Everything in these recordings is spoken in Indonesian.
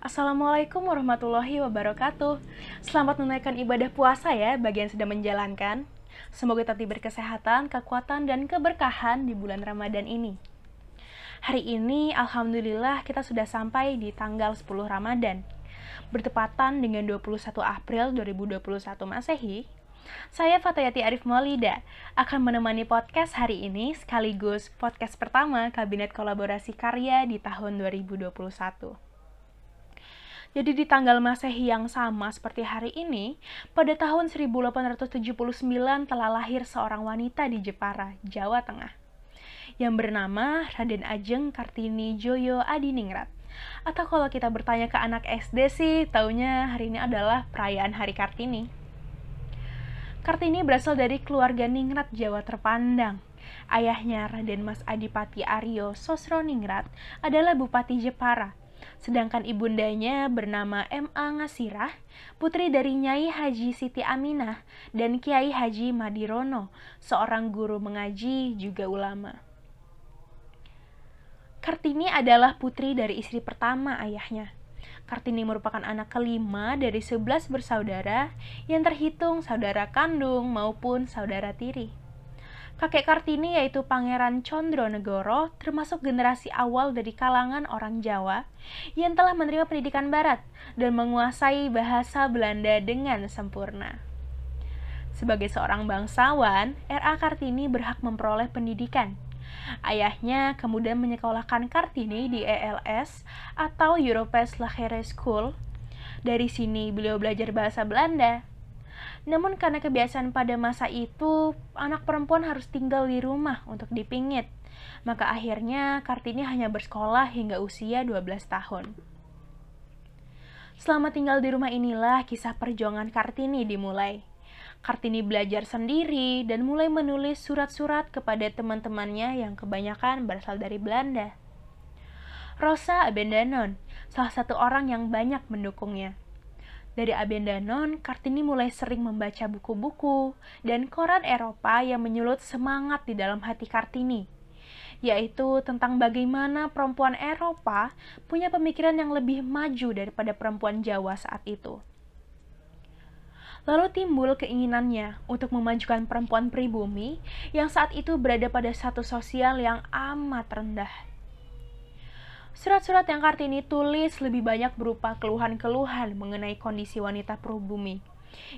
Assalamualaikum warahmatullahi wabarakatuh. Selamat menunaikan ibadah puasa ya bagi yang sedang menjalankan. Semoga tetap diberi kesehatan, kekuatan, dan keberkahan di bulan Ramadan ini. Hari ini, Alhamdulillah, kita sudah sampai di tanggal 10 Ramadan. Bertepatan dengan 21 April 2021 Masehi, saya Fatayati Arif Maulida akan menemani podcast hari ini sekaligus podcast pertama Kabinet Kolaborasi Karya di tahun 2021. Jadi di tanggal Masehi yang sama seperti hari ini, pada tahun 1879 telah lahir seorang wanita di Jepara, Jawa Tengah, yang bernama Raden Ajeng Kartini Joyo Adiningrat. Atau kalau kita bertanya ke anak SD sih, taunya hari ini adalah perayaan Hari Kartini. Kartini berasal dari keluarga Ningrat Jawa terpandang. Ayahnya Raden Mas Adipati Aryo Sosro Ningrat adalah Bupati Jepara Sedangkan ibundanya bernama M.A. Ngasirah, putri dari Nyai Haji Siti Aminah dan Kiai Haji Madirono, seorang guru mengaji juga ulama. Kartini adalah putri dari istri pertama ayahnya. Kartini merupakan anak kelima dari sebelas bersaudara yang terhitung saudara kandung maupun saudara tiri. Kakek Kartini yaitu Pangeran Condronegoro termasuk generasi awal dari kalangan orang Jawa yang telah menerima pendidikan barat dan menguasai bahasa Belanda dengan sempurna. Sebagai seorang bangsawan, R.A. Kartini berhak memperoleh pendidikan. Ayahnya kemudian menyekolahkan Kartini di ELS atau Europese Lagere School. Dari sini beliau belajar bahasa Belanda, namun karena kebiasaan pada masa itu, anak perempuan harus tinggal di rumah untuk dipingit. Maka akhirnya Kartini hanya bersekolah hingga usia 12 tahun. Selama tinggal di rumah inilah kisah perjuangan Kartini dimulai. Kartini belajar sendiri dan mulai menulis surat-surat kepada teman-temannya yang kebanyakan berasal dari Belanda. Rosa Abendanon, salah satu orang yang banyak mendukungnya. Dari Abendanon, Kartini mulai sering membaca buku-buku dan koran Eropa yang menyulut semangat di dalam hati Kartini, yaitu tentang bagaimana perempuan Eropa punya pemikiran yang lebih maju daripada perempuan Jawa saat itu. Lalu timbul keinginannya untuk memajukan perempuan pribumi yang saat itu berada pada satu sosial yang amat rendah Surat-surat yang Kartini tulis lebih banyak berupa keluhan-keluhan mengenai kondisi wanita pribumi.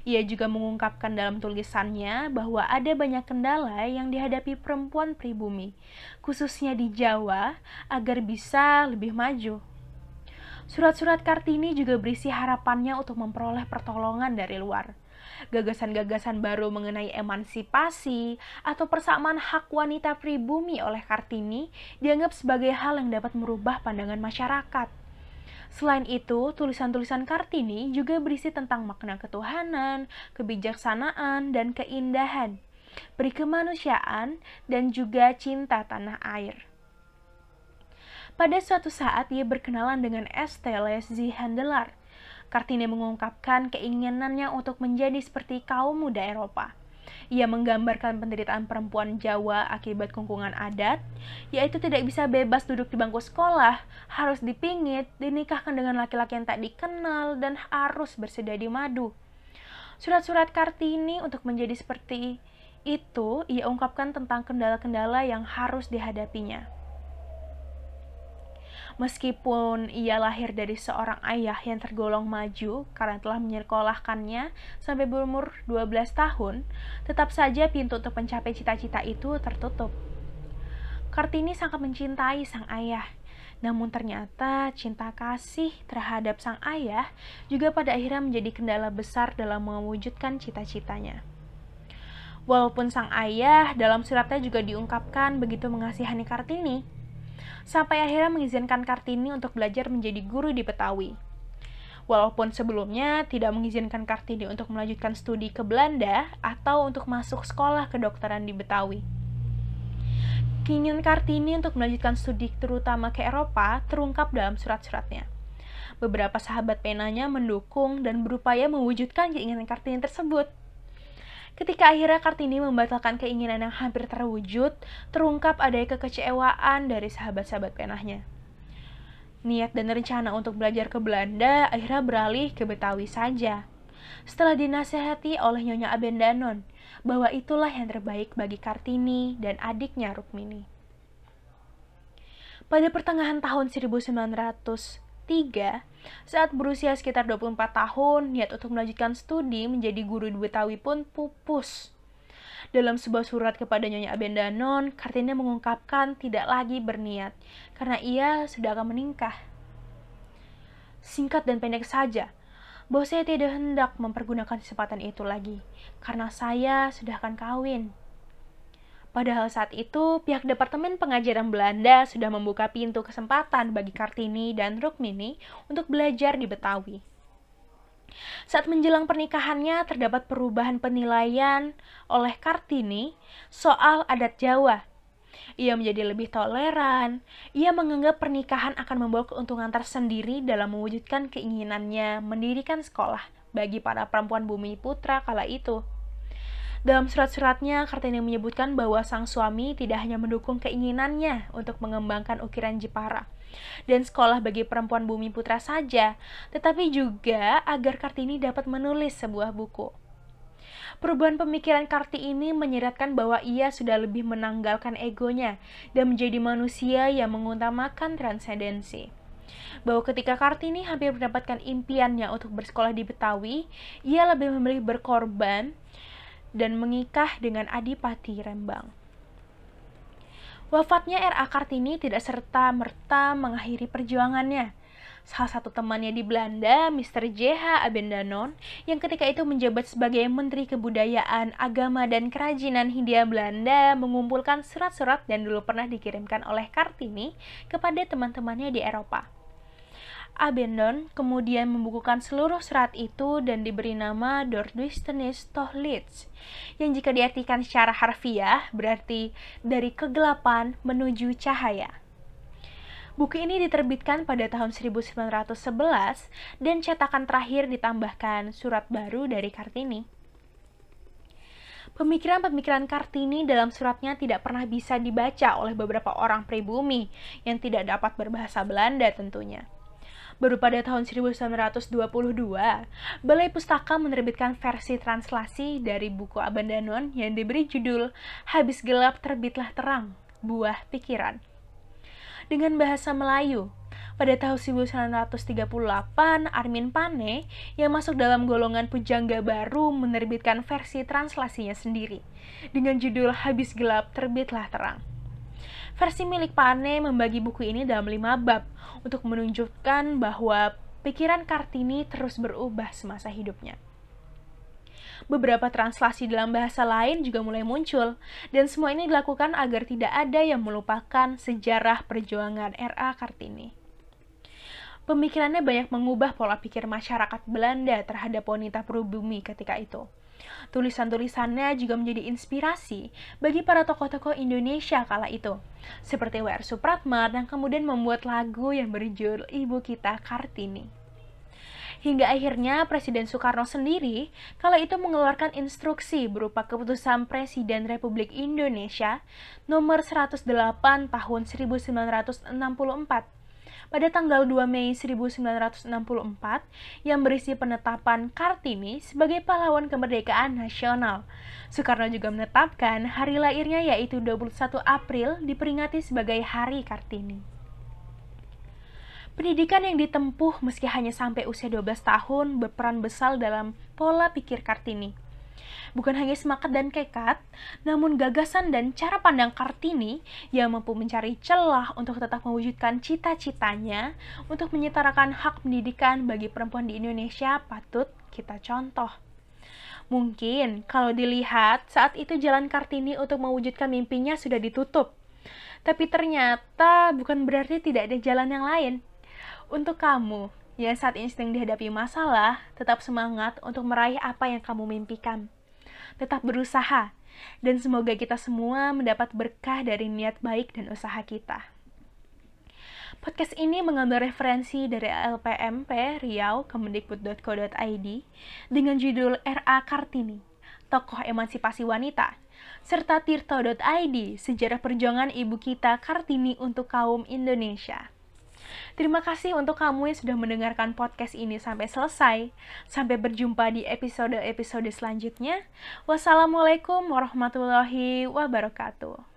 Ia juga mengungkapkan dalam tulisannya bahwa ada banyak kendala yang dihadapi perempuan pribumi, khususnya di Jawa, agar bisa lebih maju. Surat-surat Kartini juga berisi harapannya untuk memperoleh pertolongan dari luar gagasan-gagasan baru mengenai emansipasi atau persamaan hak wanita pribumi oleh Kartini dianggap sebagai hal yang dapat merubah pandangan masyarakat. Selain itu, tulisan-tulisan Kartini juga berisi tentang makna ketuhanan, kebijaksanaan, dan keindahan, kemanusiaan, dan juga cinta tanah air. Pada suatu saat, ia berkenalan dengan Estelle Zihandelar, Kartini mengungkapkan keinginannya untuk menjadi seperti kaum muda Eropa. Ia menggambarkan penderitaan perempuan Jawa akibat kungkungan adat, yaitu tidak bisa bebas duduk di bangku sekolah, harus dipingit, dinikahkan dengan laki-laki yang tak dikenal, dan harus bersedia di madu. Surat-surat Kartini untuk menjadi seperti itu, ia ungkapkan tentang kendala-kendala yang harus dihadapinya. Meskipun ia lahir dari seorang ayah yang tergolong maju karena telah menyekolahkannya sampai berumur 12 tahun, tetap saja pintu untuk mencapai cita-cita itu tertutup. Kartini sangat mencintai sang ayah, namun ternyata cinta kasih terhadap sang ayah juga pada akhirnya menjadi kendala besar dalam mewujudkan cita-citanya. Walaupun sang ayah dalam suratnya juga diungkapkan begitu mengasihani Kartini, sampai akhirnya mengizinkan Kartini untuk belajar menjadi guru di Betawi. Walaupun sebelumnya tidak mengizinkan Kartini untuk melanjutkan studi ke Belanda atau untuk masuk sekolah kedokteran di Betawi. Keinginan Kartini untuk melanjutkan studi terutama ke Eropa terungkap dalam surat-suratnya. Beberapa sahabat penanya mendukung dan berupaya mewujudkan keinginan Kartini tersebut. Ketika akhirnya Kartini membatalkan keinginan yang hampir terwujud, terungkap ada kekecewaan dari sahabat-sahabat penahnya. Niat dan rencana untuk belajar ke Belanda akhirnya beralih ke Betawi saja. Setelah dinasehati oleh Nyonya Abendanon bahwa itulah yang terbaik bagi Kartini dan adiknya Rukmini. Pada pertengahan tahun 1903, saat berusia sekitar 24 tahun, niat untuk melanjutkan studi menjadi guru di Betawi pun pupus. Dalam sebuah surat kepada Nyonya Abendanon, Kartini mengungkapkan tidak lagi berniat karena ia sudah akan menikah. Singkat dan pendek saja, bahwa saya tidak hendak mempergunakan kesempatan itu lagi karena saya sudah akan kawin. Padahal saat itu, pihak Departemen Pengajaran Belanda sudah membuka pintu kesempatan bagi Kartini dan Rukmini untuk belajar di Betawi. Saat menjelang pernikahannya, terdapat perubahan penilaian oleh Kartini soal adat Jawa. Ia menjadi lebih toleran. Ia menganggap pernikahan akan membawa keuntungan tersendiri dalam mewujudkan keinginannya mendirikan sekolah bagi para perempuan bumi putra kala itu. Dalam surat-suratnya, Kartini menyebutkan bahwa sang suami tidak hanya mendukung keinginannya untuk mengembangkan ukiran Jepara dan sekolah bagi perempuan bumi putra saja, tetapi juga agar Kartini dapat menulis sebuah buku. Perubahan pemikiran Karti ini menyeratkan bahwa ia sudah lebih menanggalkan egonya dan menjadi manusia yang mengutamakan transendensi bahwa ketika Kartini hampir mendapatkan impiannya untuk bersekolah di Betawi, ia lebih memilih berkorban dan mengikah dengan Adipati Rembang. Wafatnya R.A. Kartini tidak serta-merta mengakhiri perjuangannya. Salah satu temannya di Belanda, Mr. J.H. Abendanon, yang ketika itu menjabat sebagai Menteri Kebudayaan, Agama, dan Kerajinan Hindia Belanda, mengumpulkan surat-surat yang dulu pernah dikirimkan oleh Kartini kepada teman-temannya di Eropa. Abendon kemudian membukukan seluruh surat itu dan diberi nama Dordwistenis Tohlitz, yang jika diartikan secara harfiah berarti dari kegelapan menuju cahaya. Buku ini diterbitkan pada tahun 1911 dan cetakan terakhir ditambahkan surat baru dari Kartini. Pemikiran-pemikiran Kartini dalam suratnya tidak pernah bisa dibaca oleh beberapa orang pribumi yang tidak dapat berbahasa Belanda tentunya. Baru pada tahun 1922, Balai Pustaka menerbitkan versi translasi dari buku Abandanon yang diberi judul Habis Gelap Terbitlah Terang, Buah Pikiran. Dengan bahasa Melayu, pada tahun 1938, Armin Pane yang masuk dalam golongan pujangga baru menerbitkan versi translasinya sendiri dengan judul Habis Gelap Terbitlah Terang. Versi milik Pane membagi buku ini dalam lima bab untuk menunjukkan bahwa pikiran Kartini terus berubah semasa hidupnya. Beberapa translasi dalam bahasa lain juga mulai muncul, dan semua ini dilakukan agar tidak ada yang melupakan sejarah perjuangan R.A. Kartini. Pemikirannya banyak mengubah pola pikir masyarakat Belanda terhadap wanita pribumi ketika itu. Tulisan-tulisannya juga menjadi inspirasi bagi para tokoh-tokoh Indonesia kala itu, seperti W.R. Supratman yang kemudian membuat lagu yang berjudul Ibu Kita Kartini. Hingga akhirnya Presiden Soekarno sendiri kala itu mengeluarkan instruksi berupa keputusan Presiden Republik Indonesia nomor 108 tahun 1964 pada tanggal 2 Mei 1964 yang berisi penetapan Kartini sebagai pahlawan kemerdekaan nasional. Soekarno juga menetapkan hari lahirnya yaitu 21 April diperingati sebagai Hari Kartini. Pendidikan yang ditempuh meski hanya sampai usia 12 tahun berperan besar dalam pola pikir Kartini bukan hanya semangat dan kekat, namun gagasan dan cara pandang Kartini yang mampu mencari celah untuk tetap mewujudkan cita-citanya untuk menyetarakan hak pendidikan bagi perempuan di Indonesia patut kita contoh. Mungkin kalau dilihat saat itu jalan Kartini untuk mewujudkan mimpinya sudah ditutup. Tapi ternyata bukan berarti tidak ada jalan yang lain. Untuk kamu yang saat ini sedang dihadapi masalah, tetap semangat untuk meraih apa yang kamu mimpikan tetap berusaha, dan semoga kita semua mendapat berkah dari niat baik dan usaha kita. Podcast ini mengambil referensi dari LPMP Riau Kemendikbud.co.id dengan judul RA Kartini, Tokoh Emansipasi Wanita, serta Tirto.id, Sejarah Perjuangan Ibu Kita Kartini untuk Kaum Indonesia. Terima kasih untuk kamu yang sudah mendengarkan podcast ini sampai selesai. Sampai berjumpa di episode-episode selanjutnya. Wassalamualaikum warahmatullahi wabarakatuh.